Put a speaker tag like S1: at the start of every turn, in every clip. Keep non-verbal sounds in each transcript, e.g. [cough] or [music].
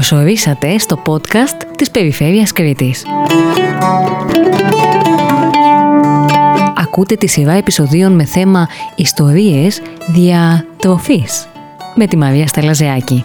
S1: Καλωσορίσατε στο podcast της Περιφέρειας Κρήτης. Ακούτε τη σειρά επεισοδίων με θέμα «Ιστορίες διατροφής» με τη Μαρία Στελαζεάκη.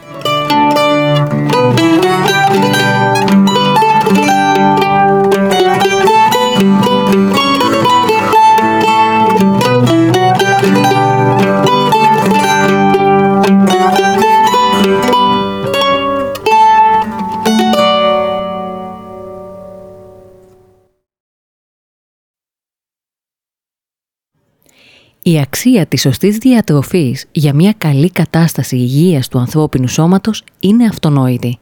S1: Η αξία της σωστής διατροφής για μια καλή κατάσταση υγείας του ανθρώπινου σώματος είναι αυτονόητη.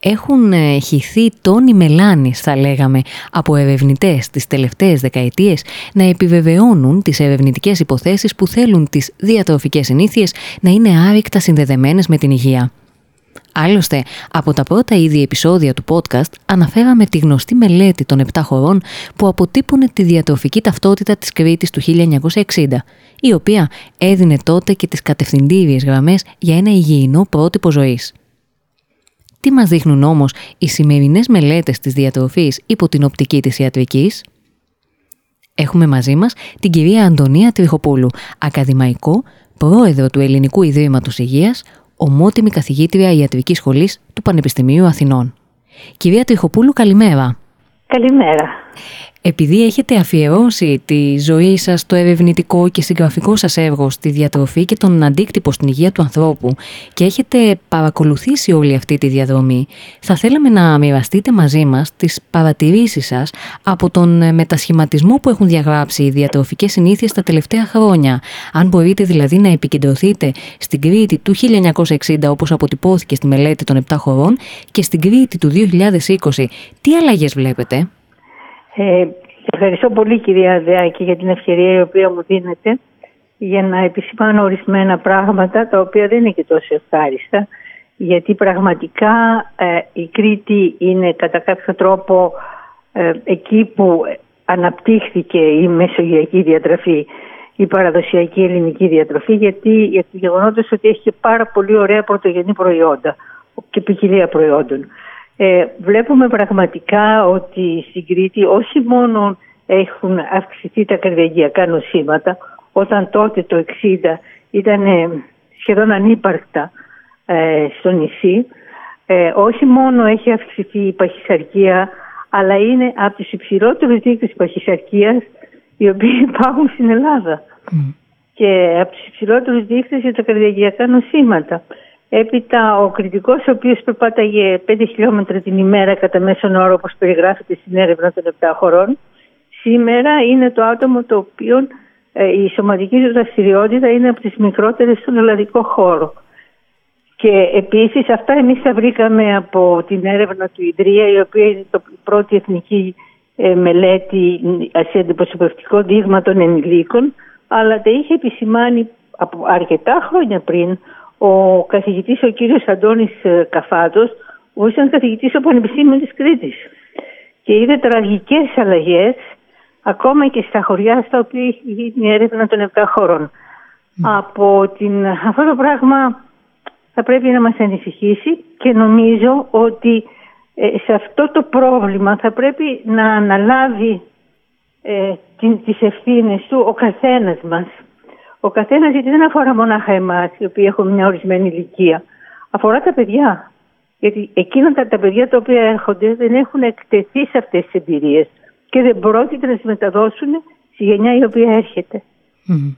S1: Έχουν ε, χυθεί τόνοι μελάνης, θα λέγαμε, από ερευνητές τις τελευταίες δεκαετίες να επιβεβαιώνουν τις ερευνητικές υποθέσεις που θέλουν τις διατροφικές συνήθειες να είναι άρρηκτα συνδεδεμένες με την υγεία. Άλλωστε, από τα πρώτα ήδη επεισόδια του podcast αναφέραμε τη γνωστή μελέτη των 7 χωρών που αποτύπωνε τη διατροφική ταυτότητα της Κρήτης του 1960, η οποία έδινε τότε και τις κατευθυντήριες γραμμές για ένα υγιεινό πρότυπο ζωής. Τι μας δείχνουν όμως οι σημερινές μελέτες της διατροφής υπό την οπτική της ιατρικής; Έχουμε μαζί μας την κυρία Αντωνία Τριχοπούλου, ακαδημαϊκό, πρόεδρο του Ελληνικού Ιδρύματος Υγείας, ομότιμη καθηγήτρια ιατρικής σχολής του Πανεπιστημίου Αθηνών. Κυρία Τριχοπούλου, καλημέρα.
S2: Καλημέρα.
S1: Επειδή έχετε αφιερώσει τη ζωή σας, το ερευνητικό και συγγραφικό σας έργο στη διατροφή και τον αντίκτυπο στην υγεία του ανθρώπου και έχετε παρακολουθήσει όλη αυτή τη διαδρομή, θα θέλαμε να μοιραστείτε μαζί μας τις παρατηρήσεις σας από τον μετασχηματισμό που έχουν διαγράψει οι διατροφικές συνήθειες τα τελευταία χρόνια. Αν μπορείτε δηλαδή να επικεντρωθείτε στην Κρήτη του 1960 όπως αποτυπώθηκε στη μελέτη των 7 χωρών και στην Κρήτη του 2020, τι αλλαγές βλέπετε;
S2: Ε, ευχαριστώ πολύ κυρία Δεάκη για την ευκαιρία η οποία μου δίνετε για να επισημάνω ορισμένα πράγματα τα οποία δεν είναι και τόσο ευχάριστα γιατί πραγματικά ε, η Κρήτη είναι κατά κάποιο τρόπο ε, εκεί που αναπτύχθηκε η μεσογειακή διατροφή, η παραδοσιακή ελληνική διατροφή γιατί για το γεγονότος ότι έχει πάρα πολύ ωραία πρωτογενή προϊόντα και ποικιλία προϊόντων. Ε, βλέπουμε πραγματικά ότι στην Κρήτη όχι μόνο έχουν αυξηθεί τα καρδιαγιακά νοσήματα, όταν τότε το 60 ήταν σχεδόν ανύπαρκτα ε, στο νησί, ε, όχι μόνο έχει αυξηθεί η παχυσαρκία, αλλά είναι από τις υψηλότερες δείκτες παχυσαρκίας οι οποίοι [laughs] υπάρχουν στην Ελλάδα. Και από τις υψηλότερες δείκτες για τα καρδιαγιακά νοσήματα. Έπειτα ο κριτικός ο οποίος περπάταγε 5 χιλιόμετρα την ημέρα κατά μέσον όρο όπως περιγράφεται στην έρευνα των 7 χωρών σήμερα είναι το άτομο το οποίο ε, η σωματική τους δραστηριότητα είναι από τις μικρότερες στον ελλαδικό χώρο. Και επίσης αυτά εμείς τα βρήκαμε από την έρευνα του Ιδρύα η οποία είναι το πρώτη εθνική ε, μελέτη σε αντιπροσωπευτικό δείγμα των ενηλίκων αλλά τα είχε επισημάνει από αρκετά χρόνια πριν ο καθηγητής ο κύριος Αντώνης ε, Καφάτος που ήταν καθηγητής στο Πανεπιστήμιο της Κρήτης και είδε τραγικές αλλαγές ακόμα και στα χωριά στα οποία έχει γίνει έρευνα των 7 χωρών. Από την, αυτό το πράγμα θα πρέπει να μας ανησυχήσει και νομίζω ότι ε, σε αυτό το πρόβλημα θα πρέπει να αναλάβει ε, την, τις ευθύνες του ο καθένας μας ο καθένας, γιατί δεν αφορά μονάχα εμάς, οι οποίοι έχουμε μια ορισμένη ηλικία. Αφορά τα παιδιά. Γιατί εκείνα τα, τα παιδιά τα οποία έρχονται δεν έχουν εκτεθεί σε αυτές τις εμπειρίες και δεν πρόκειται να τι μεταδώσουν στη γενιά η οποία έρχεται. Mm.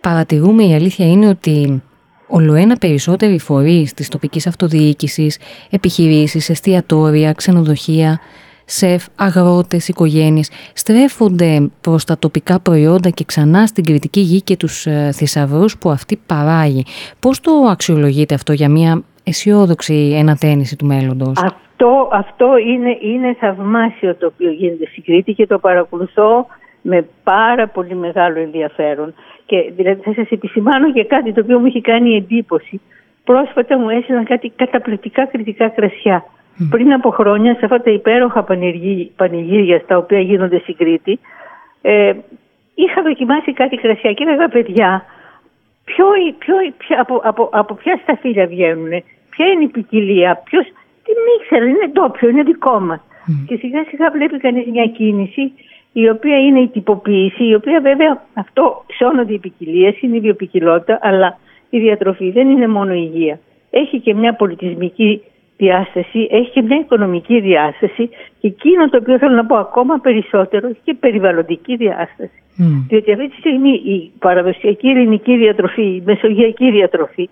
S1: Παρατηρούμε, η αλήθεια είναι ότι ολοένα περισσότεροι φορείς της τοπικής αυτοδιοίκησης, επιχειρήσεις, εστιατόρια, ξενοδοχεία σεφ, αγρότες, οικογένειες στρέφονται προς τα τοπικά προϊόντα και ξανά στην κριτική γη και τους ε, θησαυρούς που αυτή παράγει. Πώς το αξιολογείτε αυτό για μια αισιόδοξη ενατένιση του μέλλοντος;
S2: Αυτό, αυτό είναι, είναι θαυμάσιο το οποίο γίνεται στην Κρήτη και το παρακολουθώ με πάρα πολύ μεγάλο ενδιαφέρον. Και δηλαδή θα σας επισημάνω και κάτι το οποίο μου έχει κάνει εντύπωση. Πρόσφατα μου έστειλαν κάτι καταπληκτικά κριτικά κρασιά. Πριν από χρόνια, σε αυτά τα υπέροχα πανηγύρια στα οποία γίνονται στην Κρήτη, ε, είχα δοκιμάσει κάτι κρασιά και έλεγα παιδιά, ποιο, ποιο, ποιο, από, από, από ποια σταφύλια βγαίνουν. ποια είναι η ποικιλία, ποιος, τι ήξερε, είναι ντόπιο, είναι δικό μας. Και σιγά σιγά βλέπει κανείς μια κίνηση η οποία είναι η τυποποίηση, η οποία βέβαια αυτό ψώνονται οι ποικιλίες, είναι η βιοπικιλότητα, αλλά η διατροφή δεν είναι μόνο υγεία. Έχει και μια πολιτισμική διάσταση, έχει και μια οικονομική διάσταση και εκείνο το οποίο θέλω να πω ακόμα περισσότερο έχει και περιβαλλοντική διάσταση. Mm. Διότι αυτή τη στιγμή η παραδοσιακή ελληνική διατροφή, η μεσογειακή διατροφή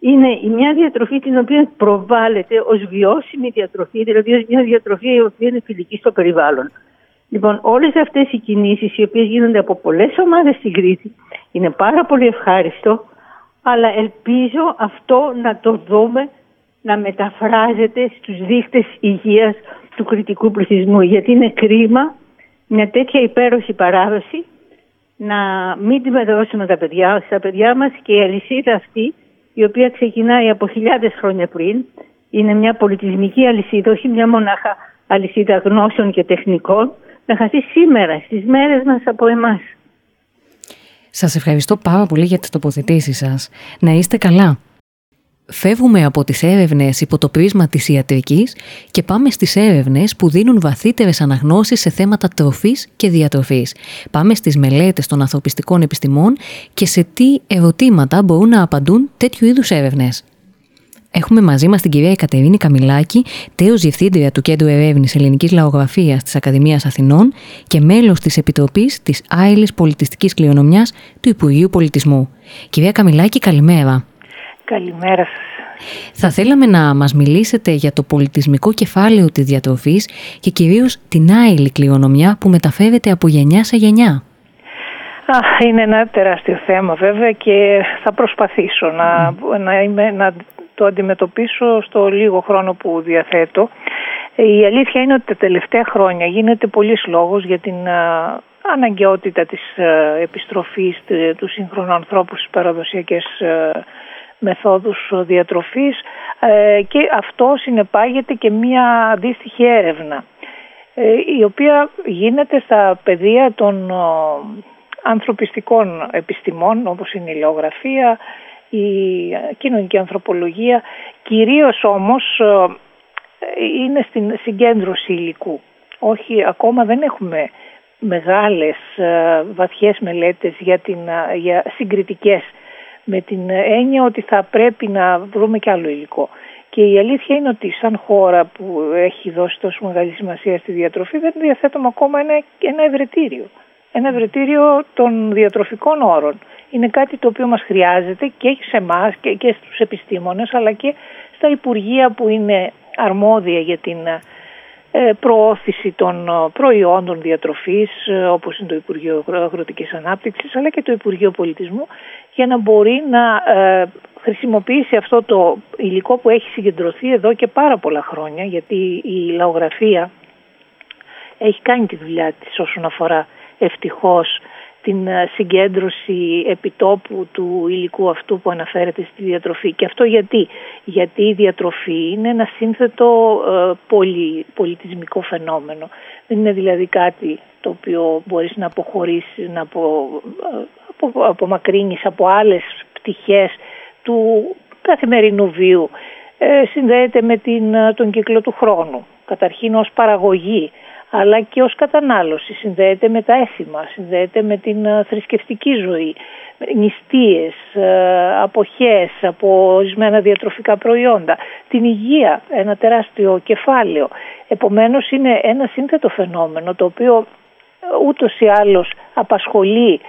S2: είναι μια διατροφή την οποία προβάλλεται ως βιώσιμη διατροφή, δηλαδή ως μια διατροφή η οποία είναι φιλική στο περιβάλλον. Λοιπόν, όλες αυτές οι κινήσεις οι οποίες γίνονται από πολλές ομάδες στην Κρήτη είναι πάρα πολύ ευχάριστο, αλλά ελπίζω αυτό να το δούμε να μεταφράζεται στους δείχτες υγείας του κριτικού πληθυσμού. Γιατί είναι κρίμα μια τέτοια υπέροχη παράδοση να μην τη μεταδώσουμε τα παιδιά, στα παιδιά μας και η αλυσίδα αυτή η οποία ξεκινάει από χιλιάδες χρόνια πριν είναι μια πολιτισμική αλυσίδα, όχι μια μονάχα αλυσίδα γνώσεων και τεχνικών να χαθεί σήμερα, στις μέρες μας από εμάς.
S1: Σας ευχαριστώ πάρα πολύ για τις τοποθετήσεις σας. Να είστε καλά. Φεύγουμε από τις έρευνες υπό το πρίσμα της ιατρικής και πάμε στις έρευνες που δίνουν βαθύτερες αναγνώσεις σε θέματα τροφής και διατροφής. Πάμε στις μελέτες των ανθρωπιστικών επιστημών και σε τι ερωτήματα μπορούν να απαντούν τέτοιου είδους έρευνες. Έχουμε μαζί μας την κυρία Εκατερίνη Καμιλάκη, τέος διευθύντρια του Κέντρου Ερεύνης Ελληνικής Λαογραφίας της Ακαδημίας Αθηνών και μέλος της Επιτροπής της Άειλης Πολιτιστικής Κληρονομιάς του Υπουργείου Πολιτισμού. Κυρία Καμιλάκη, καλημέρα.
S3: Καλημέρα σας.
S1: Θα θέλαμε να μας μιλήσετε για το πολιτισμικό κεφάλαιο της διατροφής και κυρίως την άειλη κληρονομιά που μεταφέρεται από γενιά σε γενιά.
S3: είναι ένα τεράστιο θέμα βέβαια και θα προσπαθήσω να, να, είμαι, να το αντιμετωπίσω στο λίγο χρόνο που διαθέτω. Η αλήθεια είναι ότι τα τελευταία χρόνια γίνεται πολλής λόγος για την αναγκαιότητα της επιστροφής του σύγχρονου ανθρώπου στις παραδοσιακές μεθόδους διατροφής ε, και αυτό συνεπάγεται και μία αντίστοιχη έρευνα ε, η οποία γίνεται στα πεδία των ανθρωπιστικών επιστημών όπως είναι η λεωγραφία, η κοινωνική ανθρωπολογία, κυρίως όμως ε, είναι στην συγκέντρωση υλικού. Όχι, ακόμα δεν έχουμε μεγάλες βαθιές μελέτες για, την, για συγκριτικές με την έννοια ότι θα πρέπει να βρούμε και άλλο υλικό. Και η αλήθεια είναι ότι σαν χώρα που έχει δώσει τόσο μεγάλη σημασία στη διατροφή δεν διαθέτουμε ακόμα ένα, ένα ευρετήριο. Ένα ευρετήριο των διατροφικών όρων. Είναι κάτι το οποίο μας χρειάζεται και σε εμάς και, και στους επιστήμονες αλλά και στα Υπουργεία που είναι αρμόδια για την ε, προώθηση των ε, προϊόντων διατροφής ε, όπως είναι το Υπουργείο Αγροτικής Ανάπτυξης αλλά και το Υπουργείο Πολιτισμού για να μπορεί να χρησιμοποιήσει αυτό το υλικό που έχει συγκεντρωθεί εδώ και πάρα πολλά χρόνια γιατί η λαογραφία έχει κάνει τη δουλειά της όσον αφορά ευτυχώς την ε, συγκέντρωση επιτόπου του υλικού αυτού που αναφέρεται στη διατροφή. Και αυτό γιατί, γιατί η διατροφή είναι ένα σύνθετο ε, πολυ, πολιτισμικό φαινόμενο. Δεν είναι δηλαδή κάτι το οποίο μπορείς να αποχωρήσεις, να απο, ε, απο, απομακρύνεις από άλλες πτυχές του καθημερινού βίου. Ε, συνδέεται με την, τον κύκλο του χρόνου. Καταρχήν ως παραγωγή αλλά και ως κατανάλωση. Συνδέεται με τα έθιμα, συνδέεται με την ε, θρησκευτική ζωή, νηστείες, ε, αποχές από ορισμένα διατροφικά προϊόντα, την υγεία, ένα τεράστιο κεφάλαιο. Επομένως είναι ένα σύνθετο φαινόμενο το οποίο ε, ούτως ή άλλως απασχολεί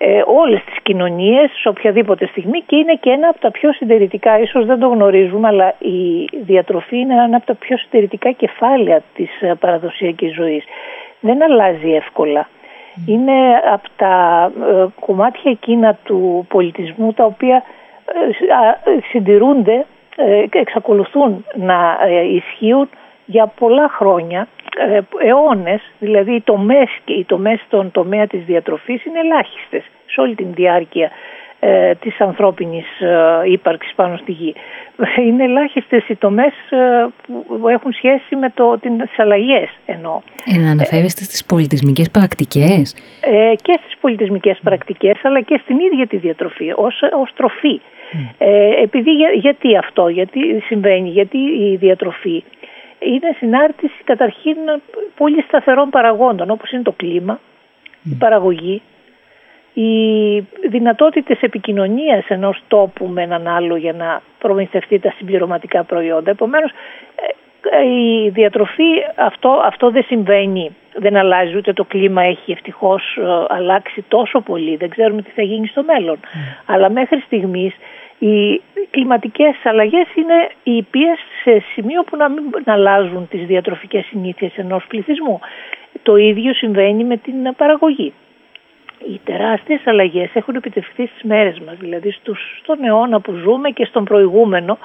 S3: ε, όλες τις κοινωνίες σε οποιαδήποτε στιγμή και είναι και ένα από τα πιο συντηρητικά, ίσως δεν το γνωρίζουμε, αλλά η διατροφή είναι ένα από τα πιο συντηρητικά κεφάλαια της ε, παραδοσιακής ζωής. Δεν αλλάζει εύκολα. Είναι από τα ε, κομμάτια εκείνα του πολιτισμού τα οποία ε, συντηρούνται, εξακολουθούν να ισχύουν για πολλά χρόνια ε, αιώνες, δηλαδή οι τομές, οι τομές στον τομέα της διατροφής είναι ελάχιστες σε όλη την διάρκεια ε, της ανθρώπινης ε, ύπαρξης πάνω στη γη. [laughs] Είναι ελάχιστες οι τομές ε, που έχουν σχέση με το, τις αλλαγές εννοώ.
S1: Ε, να αναφέρεστε στις πολιτισμικές πρακτικές.
S3: Ε, και στις πολιτισμικές πρακτικές αλλά και στην ίδια τη διατροφή ως, ως τροφή. Ε, επειδή, γιατί αυτό, γιατί συμβαίνει, γιατί η διατροφή είναι συνάρτηση καταρχήν πολύ σταθερών παραγόντων όπως είναι το κλίμα, η παραγωγή, οι δυνατότητες επικοινωνίας ενός τόπου με έναν άλλο για να προμηθευτεί τα συμπληρωματικά προϊόντα. Επομένως ε, η διατροφή αυτό, αυτό δεν συμβαίνει, δεν αλλάζει ούτε το κλίμα έχει ευτυχώς ε, αλλάξει τόσο πολύ, δεν ξέρουμε τι θα γίνει στο μέλλον. Αλλά μέχρι στιγμής οι κλιματικές αλλαγές είναι οι οποίες σε σημείο που να μην αλλάζουν τις διατροφικές συνήθειες ενός πληθυσμού. Το ίδιο συμβαίνει με την παραγωγή. Οι τεράστιες αλλαγές έχουν επιτευχθεί στις μέρες μας, δηλαδή στους, στον αιώνα που ζούμε και στον προηγούμενο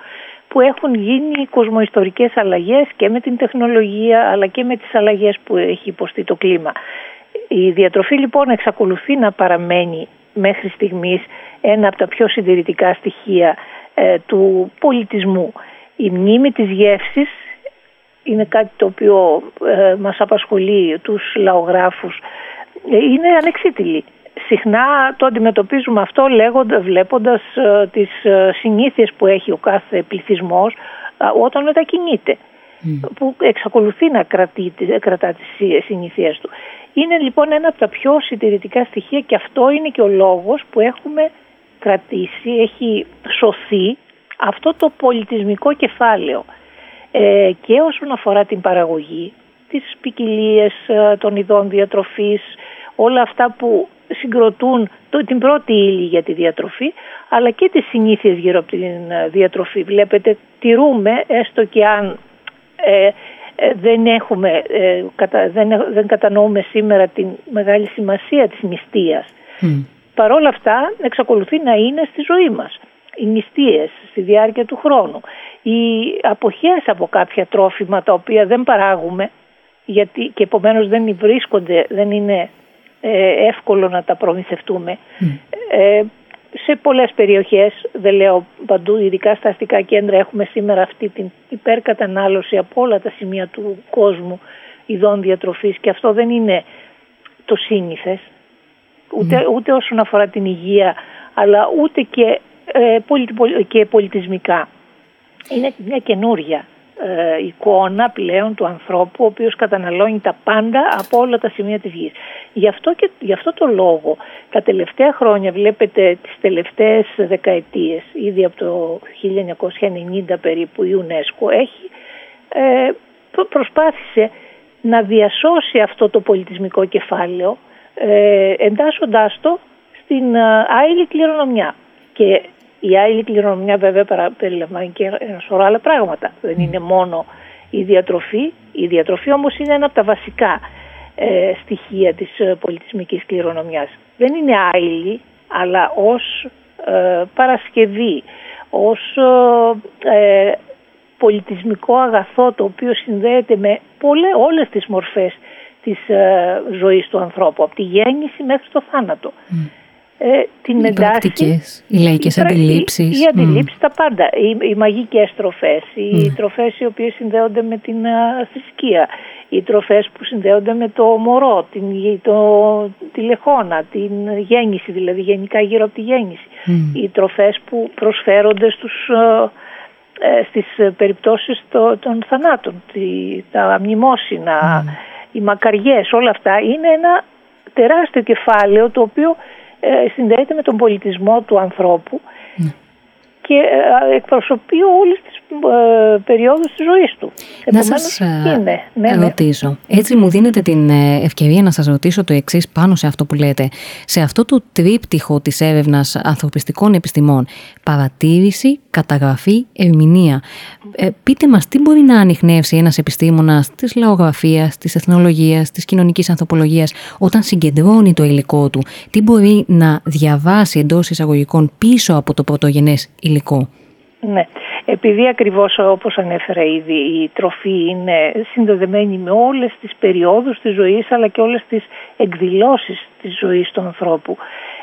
S3: που έχουν γίνει κοσμοϊστορικές αλλαγές και με την τεχνολογία αλλά και με τις αλλαγές που έχει υποστεί το κλίμα. Η διατροφή λοιπόν εξακολουθεί να παραμένει μέχρι στιγμής ένα από τα πιο συντηρητικά στοιχεία ε, του πολιτισμού. Η μνήμη της γεύσης είναι κάτι το οποίο ε, μας απασχολεί τους λαογράφους. Ε, είναι ανεξίτηλη. Συχνά το αντιμετωπίζουμε αυτό λέγοντα, βλέποντας ε, τις συνήθειες που έχει ο κάθε πληθυσμός όταν μετακινείται. που εξακολουθεί να κρατεί, κρατά τις συνήθειές του. Είναι λοιπόν ένα από τα πιο συντηρητικά στοιχεία και αυτό είναι και ο λόγος που έχουμε κρατήσει, έχει σωθεί αυτό το πολιτισμικό κεφάλαιο ε, και όσον αφορά την παραγωγή, τις ποικιλίες ε, των ειδών διατροφής, όλα αυτά που συγκροτούν το, την πρώτη ύλη για τη διατροφή, αλλά και τις συνήθειες γύρω από την ε, διατροφή. Βλέπετε, τηρούμε, έστω και αν ε, δεν, έχουμε, δεν, δεν κατανοούμε σήμερα την μεγάλη σημασία της νηστείας. Mm. Παρόλα αυτά εξακολουθεί να είναι στη ζωή μας. Οι νηστείες στη διάρκεια του χρόνου. Οι αποχές από κάποια τρόφιμα τα οποία δεν παράγουμε γιατί και επομένως δεν βρίσκονται, δεν είναι ε, εύκολο να τα προμηθευτούμε. Ε, σε πολλές περιοχές, δεν λέω παντού, ειδικά στα αστικά κέντρα έχουμε σήμερα αυτή την υπερκατανάλωση από όλα τα σημεία του κόσμου ειδών διατροφής και αυτό δεν είναι το σύνηθες ούτε, ναι. ούτε όσον αφορά την υγεία αλλά ούτε και, ε, και πολιτισμικά. Είναι μια καινούρια ε, εικόνα πλέον του ανθρώπου ο οποίος καταναλώνει τα πάντα από όλα τα σημεία της γης. Γι' αυτό, και, γι αυτό το λόγο τα τελευταία χρόνια βλέπετε τις τελευταίες δεκαετίες ήδη από το 1990 περίπου η UNESCO έχει ε, προσπάθησε να διασώσει αυτό το πολιτισμικό κεφάλαιο ε, εντάσσοντάς το στην άειλη κληρονομιά. Και η άειλη κληρονομιά βέβαια περιλαμβάνει και ένα σωρό άλλα πράγματα. Δεν είναι μόνο η διατροφή. Η διατροφή όμως είναι ένα από τα βασικά ε, στοιχεία της ε, πολιτισμικής κληρονομιάς. Δεν είναι άειλη, αλλά ως ε, παρασκευή, ως ε, πολιτισμικό αγαθό το οποίο συνδέεται με πολλές, όλες τις μορφές της ε, ζωής του ανθρώπου, από τη γέννηση μέχρι το θάνατο. Mm.
S1: Ε, την οι πρακτικές, οι λαϊκές αντιλήψεις.
S3: Οι, οι αντιλήψεις, τα πάντα. Οι, οι μαγικές τροφές, οι mm. τροφές οι οποίες συνδέονται με την α, θρησκεία, οι τροφές που συνδέονται με το μωρό, την, το, τη λεχόνα, την γέννηση, δηλαδή γενικά γύρω από τη γέννηση. Mm. Οι τροφές που προσφέρονται στους, ε, στις περιπτώσεις το, των θανάτων, τη, τα μνημόσυνα, mm οι μακαριές, όλα αυτά είναι ένα τεράστιο κεφάλαιο το οποίο ε, συνδέεται με τον πολιτισμό του ανθρώπου ναι. και ε, εκπροσωπεί όλες τις ε, περιόδους της ζωής του.
S1: Να σας είναι, ναι, ναι. ρωτήσω. Έτσι μου δίνετε την ευκαιρία να σας ρωτήσω το εξής πάνω σε αυτό που λέτε. Σε αυτό το τρίπτυχο της έρευνας ανθρωπιστικών επιστημών, παρατήρηση, καταγραφή, ερμηνεία. Ε, πείτε μας τι μπορεί να ανοιχνεύσει ένας επιστήμονας της λαογραφίας, της εθνολογίας, της κοινωνικής ανθρωπολογίας όταν συγκεντρώνει το υλικό του; Τι μπορεί να διαβάσει εντός εισαγωγικών πίσω από το πρωτογενές υλικό;
S3: Ναι. Επειδή ακριβώς όπως ανέφερα ήδη η τροφή είναι συνδεδεμένη με όλες τις περιόδους της ζωής αλλά και όλες τις εκδηλώσεις της ζωής του ανθρώπου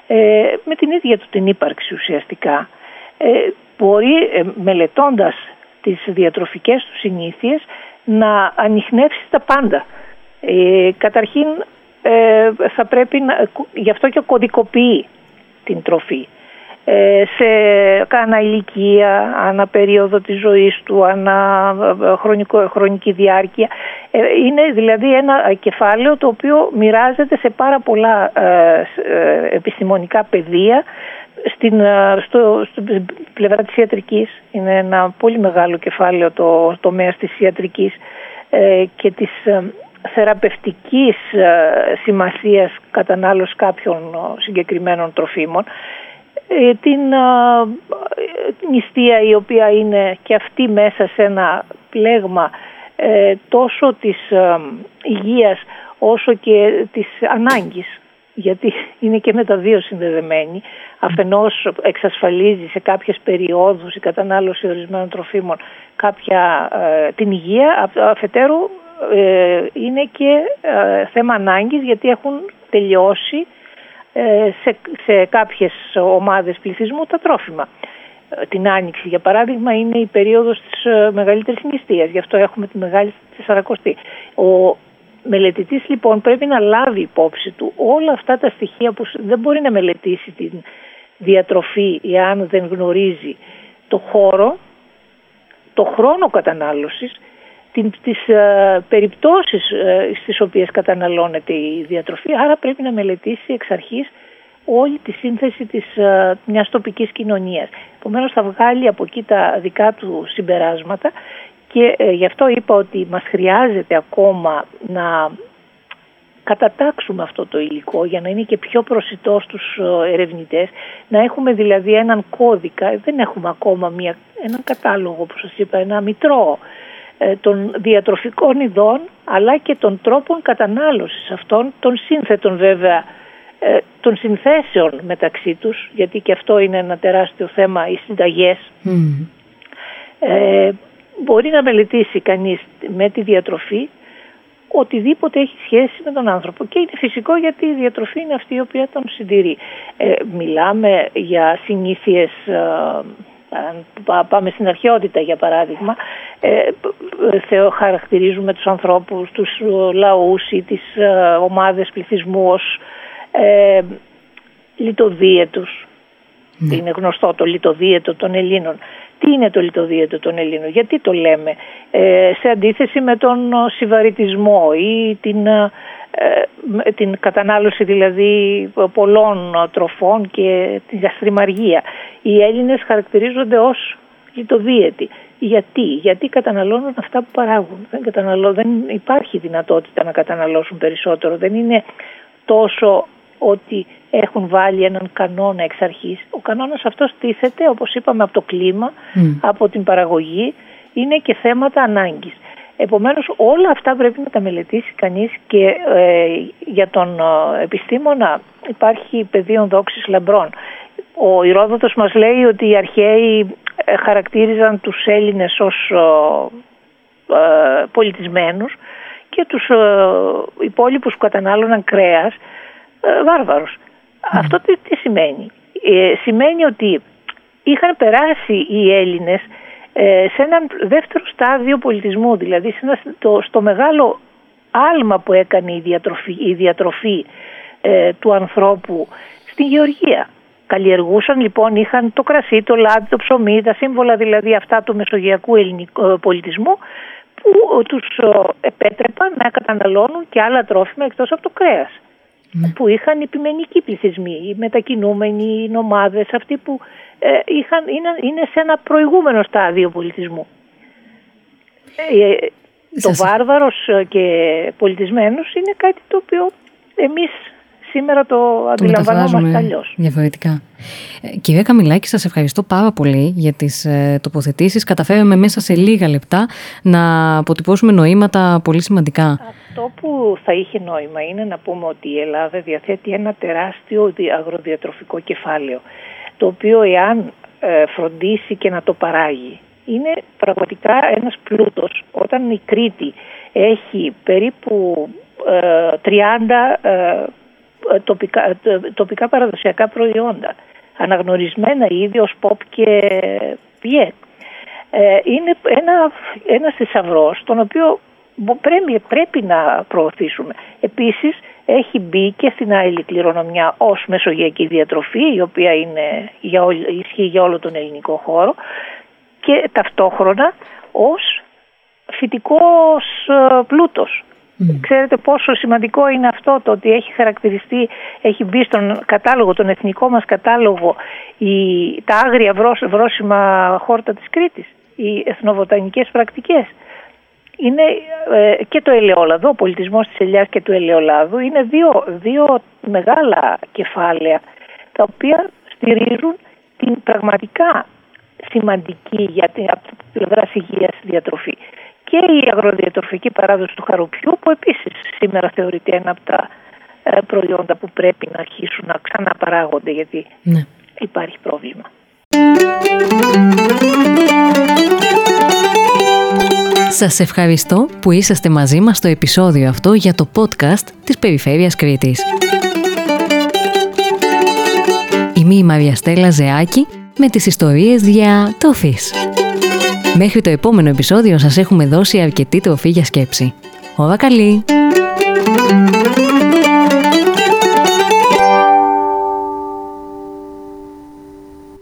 S3: ε, με την ίδια του την ύπαρξη ουσιαστικά ε, μπορεί ε, μελετώντας τις διατροφικές του συνήθειες να ανοιχνεύσει τα πάντα. Ε, καταρχήν ε, θα πρέπει να, γι' αυτό και κωδικοποιεί την τροφή. Ε, σε κάνα ηλικία, ανά περίοδο της ζωής του, ανά χρονικό, χρονική διάρκεια. Είναι δηλαδή ένα κεφάλαιο το οποίο μοιράζεται σε πάρα πολλά επιστημονικά πεδία στην, στο, στην πλευρά της ιατρικής. Είναι ένα πολύ μεγάλο κεφάλαιο το τομέα της ιατρικής και της θεραπευτικής σημασίας κατανάλωση κάποιων συγκεκριμένων τροφίμων ε, την νηστεία η οποία είναι και αυτή μέσα σε ένα πλέγμα ε, τόσο της υγείας όσο και της ανάγκης γιατί είναι και με τα δύο συνδεδεμένοι. Αφενός εξασφαλίζει σε κάποιες περιόδους η κατανάλωση ορισμένων τροφίμων κάποια ε, την υγεία, αφετέρου είναι και θέμα ανάγκης γιατί έχουν τελειώσει ε, σε, σε κάποιες ομάδες πληθυσμού τα τρόφιμα. Ε, την Άνοιξη για παράδειγμα είναι η περίοδος της ε, μεγαλύτερης νηστείας, γι' αυτό έχουμε τη Μεγάλη Τεσσαρακοστή. Ο μελετητής λοιπόν πρέπει να λάβει υπόψη του όλα αυτά τα στοιχεία που δεν μπορεί να μελετήσει την διατροφή εάν δεν γνωρίζει το χώρο, το χρόνο κατανάλωσης τις ε, περιπτώσεις ε, στις οποίες καταναλώνεται η διατροφή, άρα πρέπει να μελετήσει εξ αρχής όλη τη σύνθεση της ε, μιας τοπικής κοινωνίας. Επομένως θα βγάλει από εκεί τα δικά του συμπεράσματα και γι' αυτό είπα ότι μας χρειάζεται ακόμα να κατατάξουμε αυτό το υλικό για να είναι και πιο προσιτός στους ερευνητές, να έχουμε δηλαδή έναν κώδικα, δεν έχουμε ακόμα μια, έναν κατάλογο που σας είπα, ένα μητρό ε, των διατροφικών ειδών αλλά και των τρόπων κατανάλωσης αυτών, των σύνθετων βέβαια, ε, των συνθέσεων μεταξύ τους, γιατί και αυτό είναι ένα τεράστιο θέμα, οι συνταγές. Ε, μπορεί να μελετήσει κανείς με τη διατροφή οτιδήποτε έχει σχέση με τον άνθρωπο. Και είναι φυσικό γιατί η διατροφή είναι αυτή η οποία τον συντηρεί. μιλάμε για συνήθειες αν πάμε στην αρχαιότητα για παράδειγμα, ε, χαρακτηρίζουμε τους ανθρώπους, τους λαούς ή τις ε, ομάδες πληθυσμού ως ε, λιτοδίαιτους. Ναι. Είναι γνωστό το λιτοδίαιτο των Ελλήνων. Τι είναι το λιτοδίαιτο των Ελλήνων, γιατί το λέμε, ε, σε αντίθεση με τον συμβαριτισμό ή την ε, την κατανάλωση δηλαδή πολλών τροφών και την γαστριμαργία. Οι Έλληνες χαρακτηρίζονται ως λιτοδίαιτοι. Γιατί, γιατί καταναλώνουν αυτά που παράγουν. Δεν, καταναλώ, δεν υπάρχει δυνατότητα να καταναλώσουν περισσότερο. Δεν είναι τόσο ότι έχουν βάλει έναν κανόνα εξ αρχής. Ο κανόνας αυτός τίθεται, όπως είπαμε, από το κλίμα, από την παραγωγή. Είναι και θέματα ανάγκης. Επομένως όλα αυτά πρέπει να τα μελετήσει κανείς και ε, για τον ε, επιστήμονα υπάρχει πεδίο δόξης λαμπρών. Ο Ηρόδοτος μας λέει ότι οι αρχαίοι ε, χαρακτήριζαν τους Έλληνες ως πολιτισμένους και τους υπόλοιπους που κατανάλωναν κρέας βάρβαρους. Αυτό τι, τι σημαίνει; σημαίνει ότι είχαν περάσει οι Έλληνες ε, σε ένα δεύτερο στάδιο πολιτισμού, δηλαδή στο μεγάλο άλμα που έκανε η διατροφή, η διατροφή ε, του ανθρώπου στη γεωργία. Καλλιεργούσαν λοιπόν, είχαν το κρασί, το λάδι, το ψωμί, τα σύμβολα δηλαδή αυτά του μεσογειακού ελληνικού ε, πολιτισμού που τους επέτρεπαν να καταναλώνουν και άλλα τρόφιμα εκτός από το κρέας. Ναι. Που είχαν επιμενικοί πληθυσμοί, οι μετακινούμενοι, οι νομάδες, αυτοί που ε, είχαν, είναι, είναι σε ένα προηγούμενο στάδιο πολιτισμού. Ε, το βάρβαρος και πολιτισμένος είναι κάτι το οποίο εμείς σήμερα το αντιλαμβανόμαστε αλλιώς.
S1: Διαφορετικά. Ε, κυρία Καμιλάκη, σας ευχαριστώ πάρα πολύ για τις ε, τοποθετήσεις. Καταφέραμε μέσα σε λίγα λεπτά να αποτυπώσουμε νοήματα πολύ σημαντικά.
S3: Αυτό που θα είχε νόημα είναι να πούμε ότι η Ελλάδα διαθέτει ένα τεράστιο αγροδιατροφικό κεφάλαιο το οποίο εάν ε, φροντίσει και να το παράγει είναι πραγματικά ένας πλούτος. Όταν η Κρήτη έχει περίπου 30 ε, ε, τοπικά, τοπικά παραδοσιακά προϊόντα αναγνωρισμένα ήδη ως pop και πιέ. είναι ένα, ένας θησαυρός τον οποίο πρέπει, πρέπει να προωθήσουμε. Επίσης έχει μπει και στην άλλη κληρονομιά ως μεσογειακή διατροφή η οποία είναι για ισχύει για όλο τον ελληνικό χώρο και ταυτόχρονα ως φυτικός ε, πλούτος. Ξέρετε πόσο σημαντικό είναι αυτό το ότι έχει χαρακτηριστεί, έχει μπει στον κατάλογο, τον εθνικό μας κατάλογο η, τα άγρια βρόσιμα χόρτα της Κρήτης, οι εθνοβοτανικές πρακτικές. Είναι ε, και το ελαιόλαδο, ο πολιτισμός της ελιάς και του ελαιολάδου είναι δύο, δύο μεγάλα κεφάλαια τα οποία στηρίζουν την πραγματικά σημαντική για την πλευρά υγείας διατροφή και η αγροδιατροφική παράδοση του χαροπιού που επίσης σήμερα θεωρείται ένα από τα ε, προϊόντα που πρέπει να αρχίσουν να ξαναπαράγονται γιατί ναι. υπάρχει πρόβλημα.
S1: Σας ευχαριστώ που είσαστε μαζί μας στο επεισόδιο αυτό για το podcast της Περιφέρειας Κρήτης. Είμαι η Μαρία Στέλλα Ζεάκη με τις ιστορίες διατροφής. Μέχρι το επόμενο επεισόδιο σας έχουμε δώσει αρκετή τροφή για σκέψη. Όλα καλή!